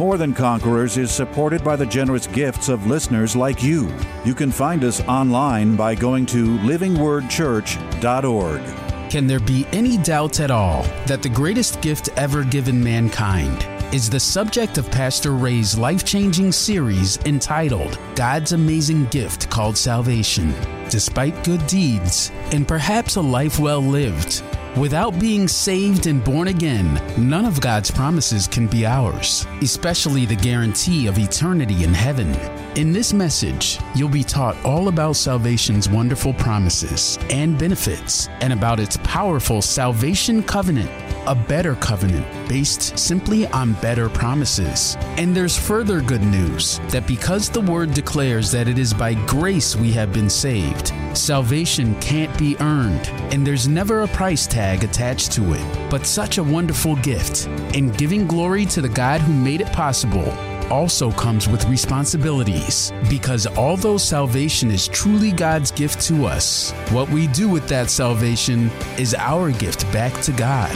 More Than Conquerors is supported by the generous gifts of listeners like you. You can find us online by going to livingwordchurch.org. Can there be any doubt at all that the greatest gift ever given mankind is the subject of Pastor Ray's life changing series entitled God's Amazing Gift Called Salvation? Despite good deeds and perhaps a life well lived, Without being saved and born again, none of God's promises can be ours, especially the guarantee of eternity in heaven. In this message, you'll be taught all about salvation's wonderful promises and benefits, and about its powerful salvation covenant, a better covenant based simply on better promises. And there's further good news that because the word declares that it is by grace we have been saved, salvation can't be earned, and there's never a price tag attached to it, but such a wonderful gift. And giving glory to the God who made it possible also comes with responsibilities because although salvation is truly God's gift to us, what we do with that salvation is our gift back to God.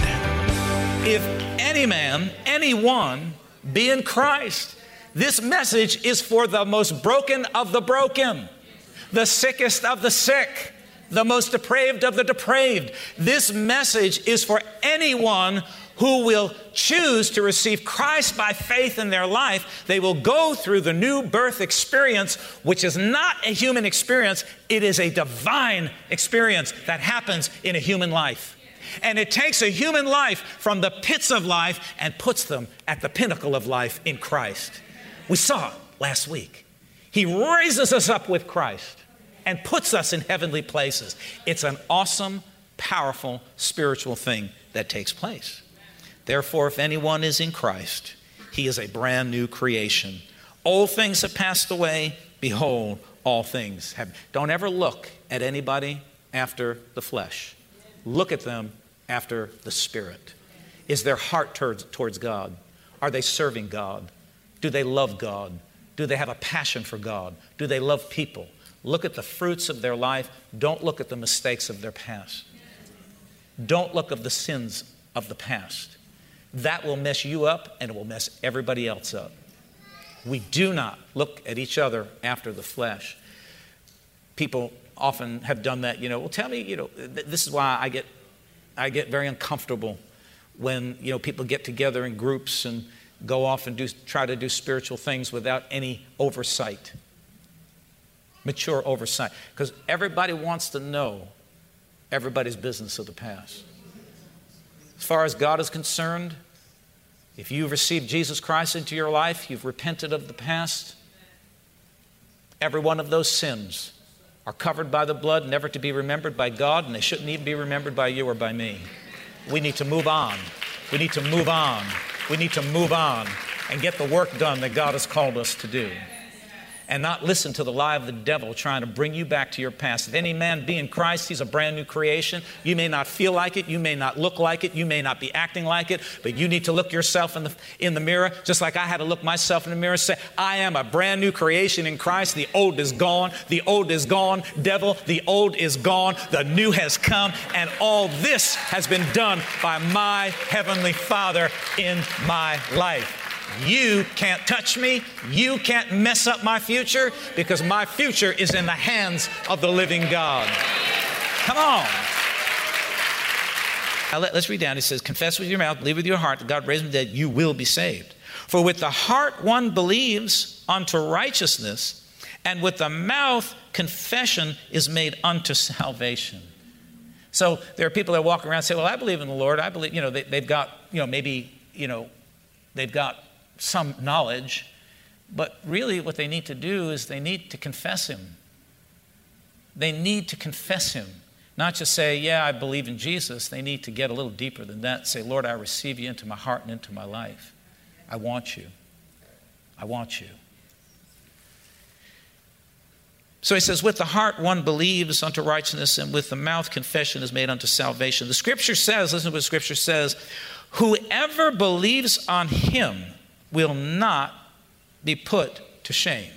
If any man, anyone, be in Christ, this message is for the most broken of the broken, the sickest of the sick, the most depraved of the depraved. This message is for anyone who will choose to receive Christ by faith in their life, they will go through the new birth experience, which is not a human experience, it is a divine experience that happens in a human life. And it takes a human life from the pits of life and puts them at the pinnacle of life in Christ. We saw last week. He raises us up with Christ and puts us in heavenly places. It's an awesome, powerful spiritual thing that takes place. Therefore, if anyone is in Christ, he is a brand new creation. Old things have passed away. Behold, all things have. Don't ever look at anybody after the flesh. Look at them after the Spirit. Is their heart towards, towards God? Are they serving God? Do they love God? Do they have a passion for God? Do they love people? Look at the fruits of their life. Don't look at the mistakes of their past. Don't look at the sins of the past that will mess you up and it will mess everybody else up. We do not look at each other after the flesh. People often have done that, you know, well, tell me, you know, th- this is why I get, I get very uncomfortable when, you know, people get together in groups and go off and do, try to do spiritual things without any oversight, mature oversight. Because everybody wants to know everybody's business of the past. As far as God is concerned, if you've received Jesus Christ into your life, you've repented of the past, every one of those sins are covered by the blood, never to be remembered by God, and they shouldn't even be remembered by you or by me. We need to move on. We need to move on. We need to move on and get the work done that God has called us to do and not listen to the lie of the devil trying to bring you back to your past. If any man be in Christ, he's a brand new creation. You may not feel like it, you may not look like it, you may not be acting like it, but you need to look yourself in the, in the mirror, just like I had to look myself in the mirror and say, I am a brand new creation in Christ. The old is gone, the old is gone. Devil, the old is gone, the new has come, and all this has been done by my heavenly Father in my life. You can't touch me. You can't mess up my future because my future is in the hands of the living God. Come on. Now let, us read down. It says, Confess with your mouth, believe with your heart that God raised him dead, you will be saved. For with the heart one believes unto righteousness, and with the mouth confession is made unto salvation. So there are people that walk around and say, Well, I believe in the Lord. I believe, you know, they, they've got, you know, maybe, you know, they've got some knowledge, but really what they need to do is they need to confess Him. They need to confess Him. Not just say, Yeah, I believe in Jesus. They need to get a little deeper than that. Say, Lord, I receive you into my heart and into my life. I want you. I want you. So he says, with the heart one believes unto righteousness, and with the mouth confession is made unto salvation. The scripture says, listen to what the scripture says, whoever believes on him will not be put to shame.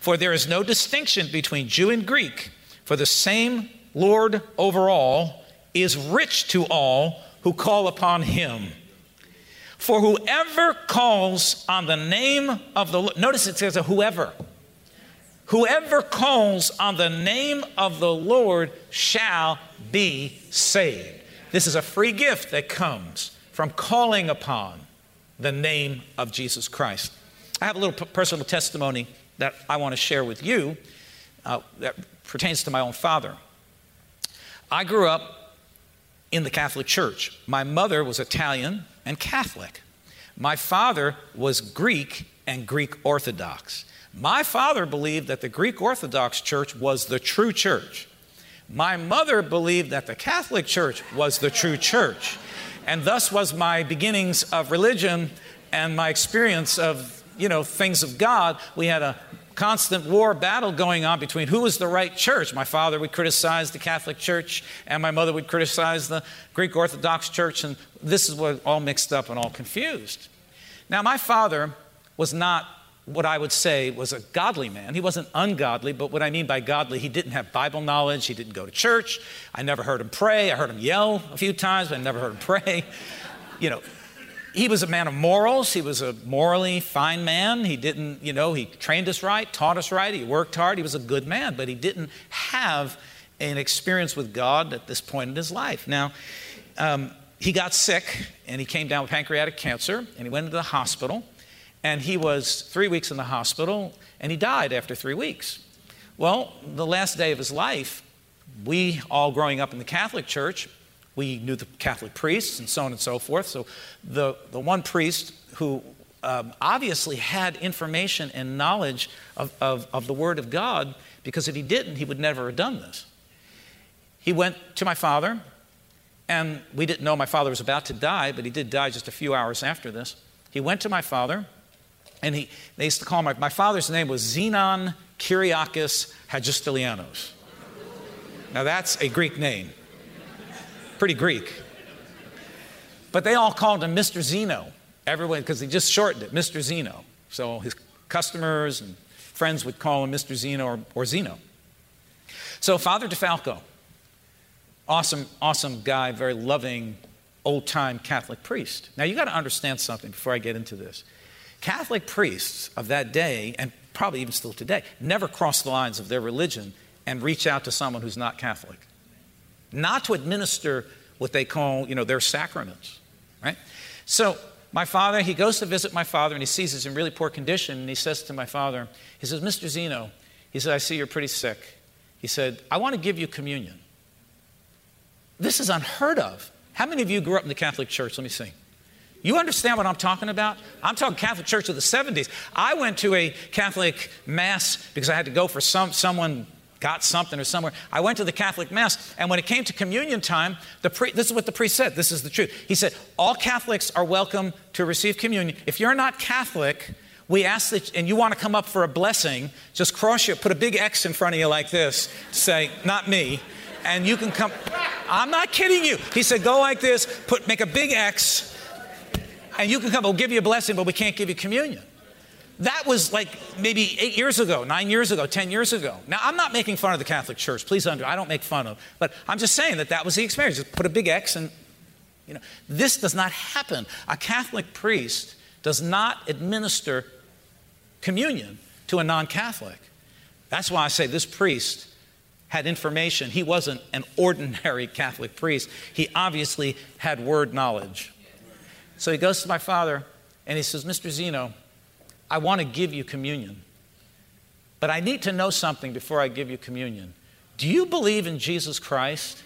For there is no distinction between Jew and Greek, for the same Lord over all is rich to all who call upon him. For whoever calls on the name of the Lord, notice it says whoever. Whoever calls on the name of the Lord shall be saved. This is a free gift that comes from calling upon the name of Jesus Christ. I have a little personal testimony that I want to share with you uh, that pertains to my own father. I grew up in the Catholic Church. My mother was Italian and Catholic. My father was Greek and Greek Orthodox. My father believed that the Greek Orthodox Church was the true church. My mother believed that the Catholic Church was the true church. And thus was my beginnings of religion and my experience of, you know, things of God. We had a constant war battle going on between who was the right church. My father would criticize the Catholic Church, and my mother would criticize the Greek Orthodox Church, and this is what all mixed up and all confused. Now, my father was not what I would say was a godly man. He wasn't ungodly, but what I mean by godly, he didn't have Bible knowledge. He didn't go to church. I never heard him pray. I heard him yell a few times, but I never heard him pray. You know, he was a man of morals. He was a morally fine man. He didn't, you know, he trained us right, taught us right. He worked hard. He was a good man, but he didn't have an experience with God at this point in his life. Now, um, he got sick and he came down with pancreatic cancer and he went into the hospital and he was three weeks in the hospital and he died after three weeks. Well, the last day of his life, we all growing up in the Catholic Church, we knew the Catholic priests and so on and so forth. So the, the one priest who um, obviously had information and knowledge of, of, of the Word of God, because if he didn't, he would never have done this. He went to my father, and we didn't know my father was about to die, but he did die just a few hours after this. He went to my father, and he, they used to call my, my father's name was Zenon Kyriakis Hagistilianos. Now that's a Greek name. Pretty Greek. But they all called him Mr. Zeno. Everyone, because he just shortened it, Mr. Zeno. So his customers and friends would call him Mr. Zeno or, or Zeno. So Father DeFalco, awesome, awesome guy, very loving, old time Catholic priest. Now you got to understand something before I get into this. Catholic priests of that day, and probably even still today, never cross the lines of their religion and reach out to someone who's not Catholic. Not to administer what they call, you know, their sacraments, right? So my father, he goes to visit my father and he sees he's in really poor condition and he says to my father, he says, Mr. Zeno, he said, I see you're pretty sick. He said, I want to give you communion. This is unheard of. How many of you grew up in the Catholic Church? Let me see. You understand what I'm talking about? I'm talking Catholic Church of the 70s. I went to a Catholic Mass because I had to go for some, someone got something or somewhere. I went to the Catholic Mass, and when it came to communion time, the pre- this is what the priest said. This is the truth. He said, All Catholics are welcome to receive communion. If you're not Catholic, we ask that, and you want to come up for a blessing, just cross your, put a big X in front of you like this, say, Not me. And you can come. I'm not kidding you. He said, Go like this, put, make a big X, and you can come, we'll give you a blessing, but we can't give you communion. That was like maybe eight years ago, nine years ago, 10 years ago. Now, I'm not making fun of the Catholic Church. Please under, I don't make fun of, but I'm just saying that that was the experience. Just put a big X and, you know, this does not happen. A Catholic priest does not administer communion to a non Catholic. That's why I say this priest had information. He wasn't an ordinary Catholic priest, he obviously had word knowledge. So he goes to my father and he says, Mr. Zeno, I want to give you communion, but I need to know something before I give you communion. Do you believe in Jesus Christ?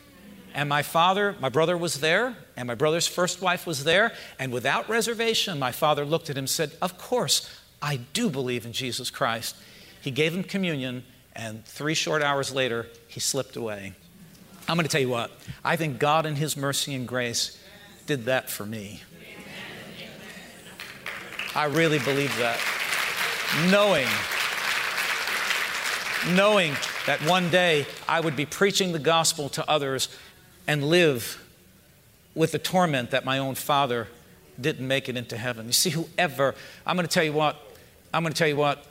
And my father, my brother was there, and my brother's first wife was there, and without reservation, my father looked at him and said, Of course, I do believe in Jesus Christ. He gave him communion, and three short hours later, he slipped away. I'm going to tell you what, I think God, in His mercy and grace, did that for me. I really believe that. Knowing, knowing that one day I would be preaching the gospel to others and live with the torment that my own father didn't make it into heaven. You see, whoever, I'm going to tell you what, I'm going to tell you what,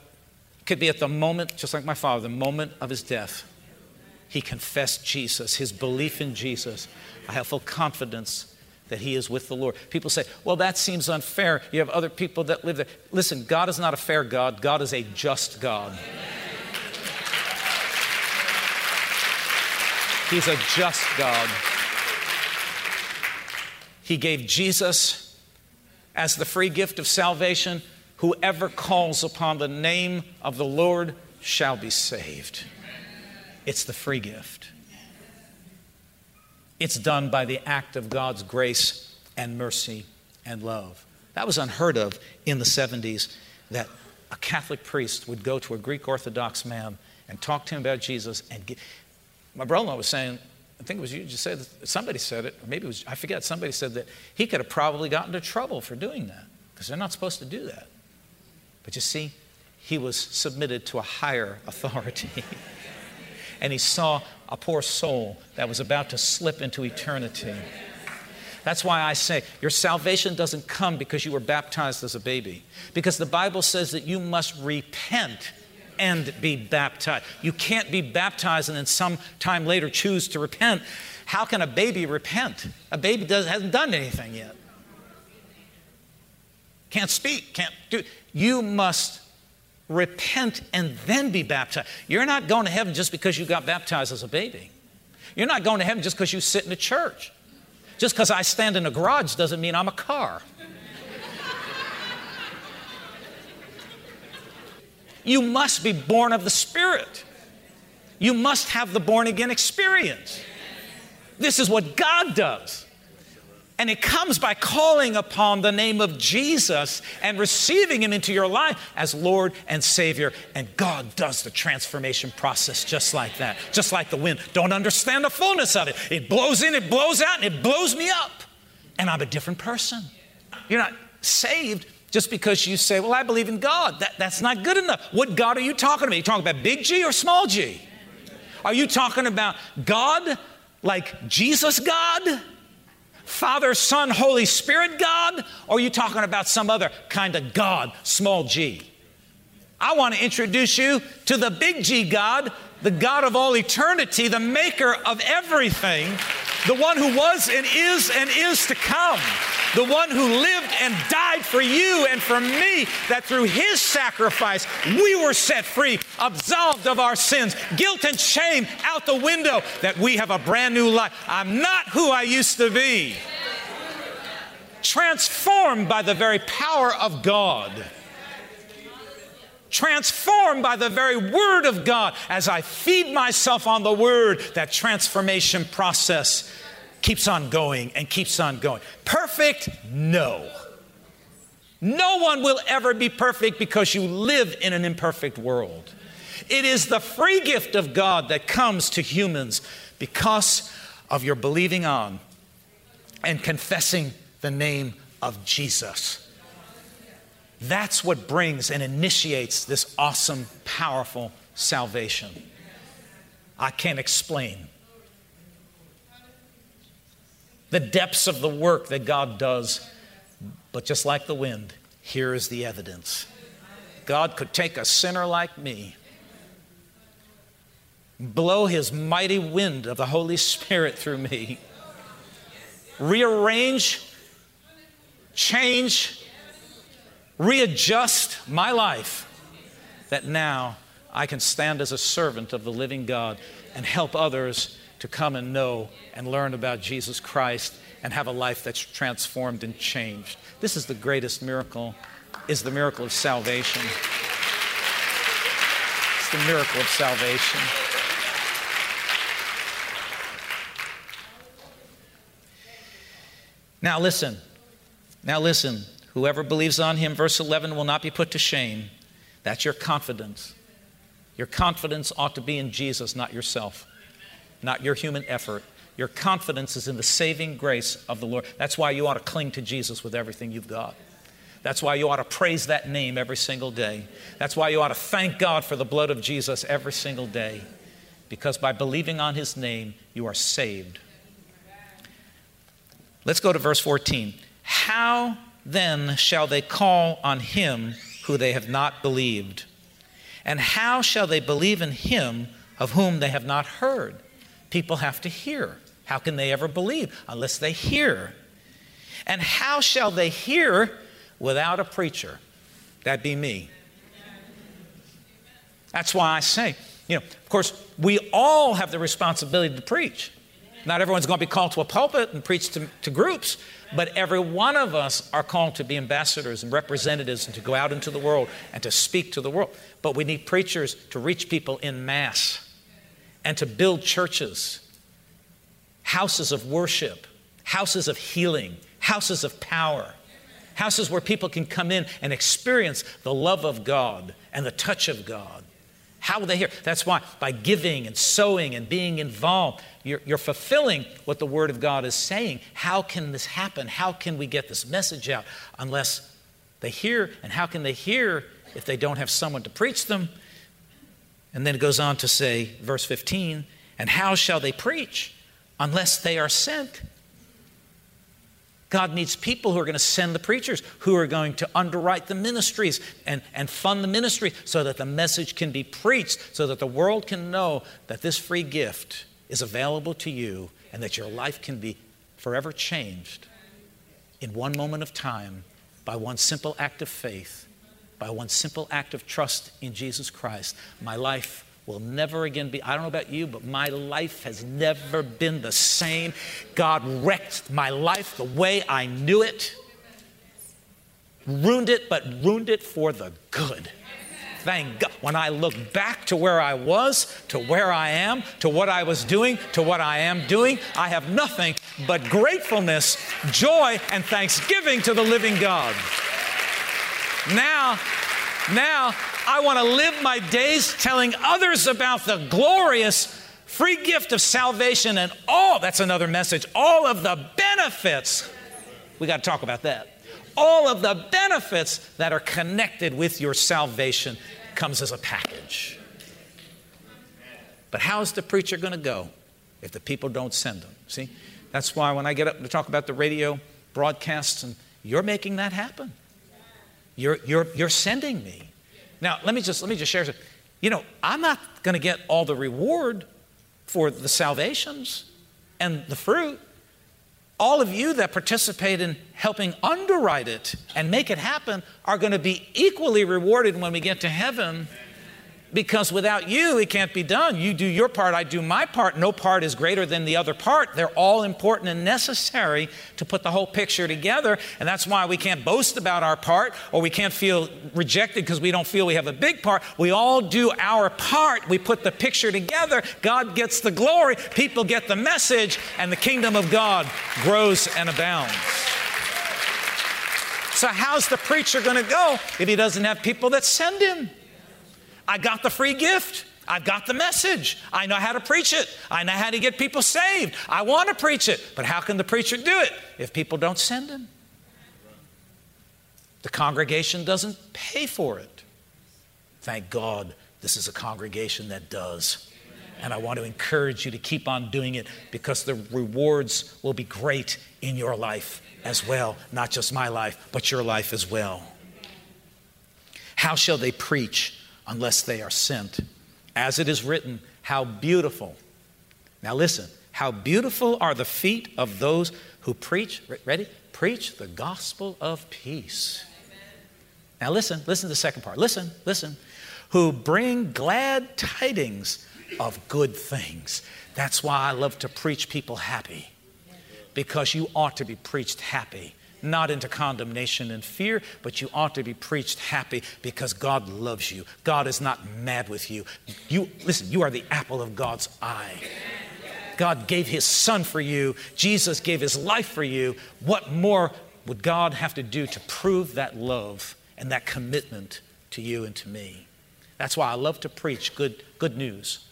could be at the moment, just like my father, the moment of his death, he confessed Jesus, his belief in Jesus. I have full confidence that he is with the Lord. People say, well, that seems unfair. You have other people that live there. Listen, God is not a fair God, God is a just God. He's a just God. He gave Jesus as the free gift of salvation. Whoever calls upon the name of the Lord shall be saved. It's the free gift. It's done by the act of God's grace and mercy and love. That was unheard of in the 70s that a Catholic priest would go to a Greek Orthodox man and talk to him about Jesus and get. My brother in law was saying, I think it was you just said, somebody said it, or maybe it was, I forget, somebody said that he could have probably gotten into trouble for doing that because they're not supposed to do that. But you see, he was submitted to a higher authority. and he saw a poor soul that was about to slip into eternity. That's why I say your salvation doesn't come because you were baptized as a baby, because the Bible says that you must repent and be baptized. You can't be baptized and then some time later choose to repent. How can a baby repent? A baby does, hasn't done anything yet. Can't speak, can't do. You must repent and then be baptized. You're not going to heaven just because you got baptized as a baby. You're not going to heaven just because you sit in a church. Just because I stand in a garage doesn't mean I'm a car. You must be born of the Spirit. You must have the born again experience. This is what God does. And it comes by calling upon the name of Jesus and receiving Him into your life as Lord and Savior. And God does the transformation process just like that, just like the wind. Don't understand the fullness of it. It blows in, it blows out, and it blows me up. And I'm a different person. You're not saved just because you say, Well, I believe in God. That, that's not good enough. What God are you talking about? Are you talking about big G or small g? Are you talking about God like Jesus God? Father, Son, Holy Spirit God? Or are you talking about some other kind of God, small g? I want to introduce you to the big G God, the God of all eternity, the maker of everything, the one who was and is and is to come, the one who lived and died for you and for me, that through his sacrifice we were set free, absolved of our sins, guilt and shame out the window, that we have a brand new life. I'm not who I used to be. Transformed by the very power of God transformed by the very Word of God. As I feed myself on the Word, that transformation process keeps on going and keeps on going. Perfect? No. No one will ever be perfect because you live in an imperfect world. It is the free gift of God that comes to humans because of your believing on and confessing the name of Jesus. That's what brings and initiates this awesome, powerful salvation. I can't explain the depths of the work that God does, but just like the wind, here is the evidence. God could take a sinner like me, blow his mighty wind of the Holy Spirit through me, rearrange, change, readjust my life that now I can stand as a servant of the living God and help others to come and know and learn about Jesus Christ and have a life that's transformed and changed. This is the greatest miracle is the miracle of salvation. It's the miracle of salvation. Now listen. Now listen. Whoever believes on him, verse 11, will not be put to shame. That's your confidence. Your confidence ought to be in Jesus, not yourself, not your human effort. Your confidence is in the saving grace of the Lord. That's why you ought to cling to Jesus with everything you've got. That's why you ought to praise that name every single day. That's why you ought to thank God for the blood of Jesus every single day. Because by believing on his name, you are saved. Let's go to verse 14. How then shall they call on him who they have not believed? And how shall they believe in him of whom they have not heard? People have to hear. How can they ever believe unless they hear? And how shall they hear without a preacher? That'd be me. That's why I say, you know, of course, we all have the responsibility to preach. Not everyone's going to be called to a pulpit and preach to, to groups, but every one of us are called to be ambassadors and representatives and to go out into the world and to speak to the world. But we need preachers to reach people in mass and to build churches, houses of worship, houses of healing, houses of power, houses where people can come in and experience the love of God and the touch of God. How will they hear? That's why by giving and sowing and being involved, you're, you're, fulfilling what the Word of God is saying. How can this happen? How can we get this message out unless they hear? And how can they hear if they don't have someone to preach them? And then it goes on to say, verse 15, and how shall they preach unless they are sent? God needs people who are going to send the preachers, who are going to underwrite the ministries and, and fund the ministry so that the message can be preached, so that the world can know that this free gift is available to you and that your life can be forever changed in one moment of time by one simple act of faith, by one simple act of trust in Jesus Christ. My life will never again be. I don't know about you, but my life has never been the same. God wrecked my life the way I knew it, ruined it, but ruined it for the good. Thank God. When I look back to where I was, to where I am, to what I was doing, to what I am doing, I have nothing but gratefulness, joy, and thanksgiving to the living God. Now, now I want to live my days telling others about the glorious free gift of salvation and all, that's another message, all of the benefits. We got to talk about that. All of the benefits that are connected with your salvation comes as a package. But how is the preacher going to go if the people don't send them? See, that's why when I get up to talk about the radio broadcasts, and you're making that happen. You're, you're, you're sending me. Now, let me just let me just share something. You know, I'm not going to get all the reward for the salvations and the fruit. All of you that participate in helping underwrite it and make it happen are going to be equally rewarded when we get to heaven because without you, it can't be done. You do your part, I do my part. No part is greater than the other part. They're all important and necessary to put the whole picture together. And that's why we can't boast about our part or we can't feel rejected because we don't feel we have a big part. We all do our part. We put the picture together. God gets the glory, people get the message, and the kingdom of God grows and abounds. So, how's the preacher going to go if he doesn't have people that send him? I got the free gift. I've got the message. I know how to preach it. I know how to get people saved. I want to preach it. But how can the preacher do it if people don't send him? The congregation doesn't pay for it. Thank God this is a congregation that does. And I want to encourage you to keep on doing it because the rewards will be great in your life as well. Not just my life, but your life as well. How shall they preach unless they are sent. As it is written, how beautiful. Now listen, how beautiful are the feet of those who preach, ready? Preach the gospel of peace. Now listen, listen to the second part. Listen, listen. Who bring glad tidings of good things. That's why I love to preach people happy. Because you ought to be preached happy not into condemnation and fear, but you ought to be preached happy because God loves you. God is not mad with you. You listen, you are the apple of God's eye. God gave his son for you. Jesus gave his life for you. What more would God have to do to prove that love and that commitment to you and to me? That's why I love to preach good, good news,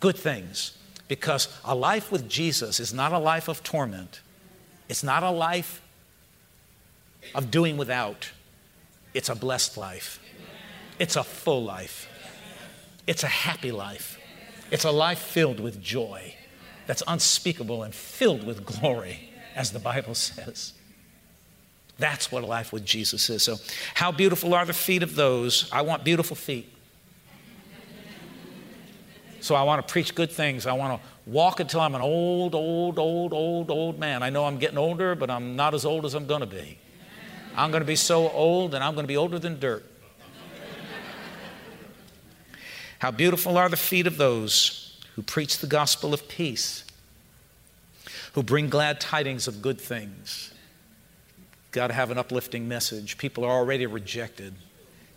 good things, because a life with Jesus is not a life of torment. It's not a life of doing without, it's a blessed life. It's a full life. It's a happy life. It's a life filled with joy that's unspeakable and filled with glory, as the Bible says. That's what a life with Jesus is. So, how beautiful are the feet of those? I want beautiful feet. So, I want to preach good things. I want to walk until I'm an old, old, old, old, old man. I know I'm getting older, but I'm not as old as I'm going to be. I'm going to be so old, and I'm going to be older than dirt. How beautiful are the feet of those who preach the gospel of peace, who bring glad tidings of good things. Got to have an uplifting message. People are already rejected.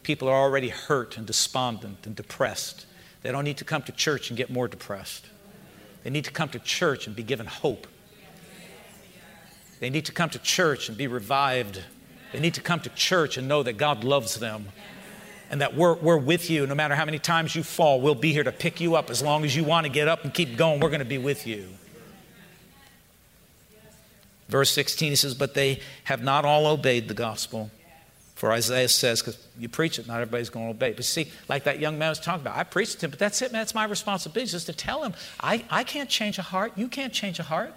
People are already hurt and despondent and depressed. They don't need to come to church and get more depressed. They need to come to church and be given hope. They need to come to church and be revived. They need to come to church and know that God loves them and that we're, we're with you. No matter how many times you fall, we'll be here to pick you up. As long as you want to get up and keep going, we're going to be with you. Verse 16, he says, But they have not all obeyed the gospel. For Isaiah says, because you preach it, not everybody's going to obey. But see, like that young man was talking about, I preached to him, but that's it, man. That's my responsibility, just to tell him, I, I can't change a heart. You can't change a heart.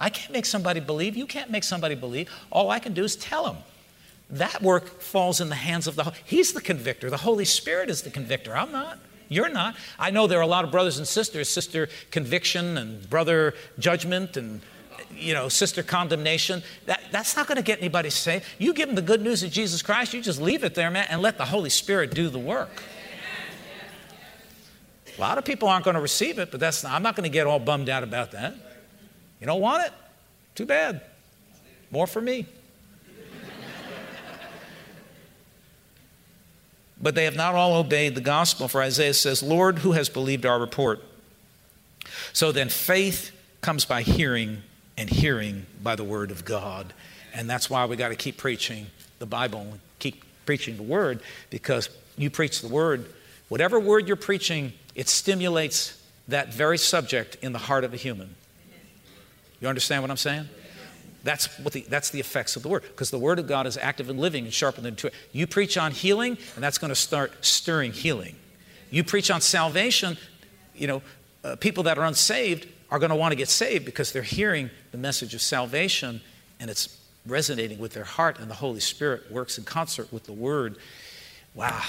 I can't make somebody believe. You can't make somebody believe. All I can do is tell them. That work falls in the hands of the He's the convictor. The Holy Spirit is the convictor. I'm not. You're not. I know there are a lot of brothers and sisters, sister conviction and brother judgment and you know, sister condemnation. That, that's not going to get anybody saved. You give them the good news of Jesus Christ, you just leave it there, man, and let the Holy Spirit do the work. A lot of people aren't going to receive it, but that's not, I'm not going to get all bummed out about that. You don't want it? Too bad. More for me. but they have not all obeyed the gospel, for Isaiah says, Lord, who has believed our report? So then faith comes by hearing, and hearing by the word of God. And that's why we got to keep preaching the Bible and keep preaching the word because you preach the word. Whatever word you're preaching, it stimulates that very subject in the heart of a human. You understand what I'm saying? That's, what the, that's the effects of the Word, because the Word of God is active and living and sharper than two. You preach on healing, and that's going to start stirring healing. You preach on salvation, you know, uh, people that are unsaved are going to want to get saved because they're hearing the message of salvation and it's resonating with their heart, and the Holy Spirit works in concert with the Word. Wow.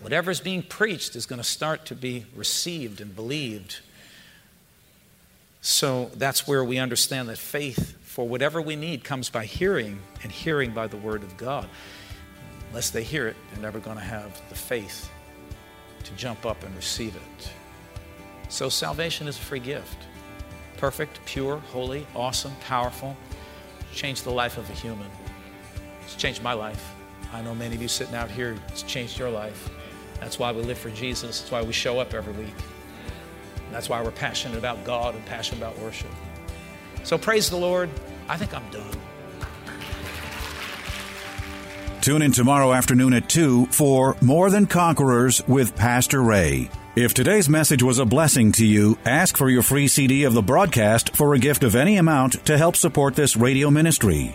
Whatever is being preached is going to start to be received and believed so that's where we understand that faith for whatever we need comes by hearing, and hearing by the Word of God. Unless they hear it, they're never going to have the faith to jump up and receive it. So salvation is a free gift. Perfect, pure, holy, awesome, powerful. Changed the life of a human. It's changed my life. I know many of you sitting out here, it's changed your life. That's why we live for Jesus. That's why we show up every week. That's why we're passionate about God and passionate about worship. So praise the Lord. I think I'm done. Tune in tomorrow afternoon at 2 for More Than Conquerors with Pastor Ray. If today's message was a blessing to you, ask for your free CD of the broadcast for a gift of any amount to help support this radio ministry.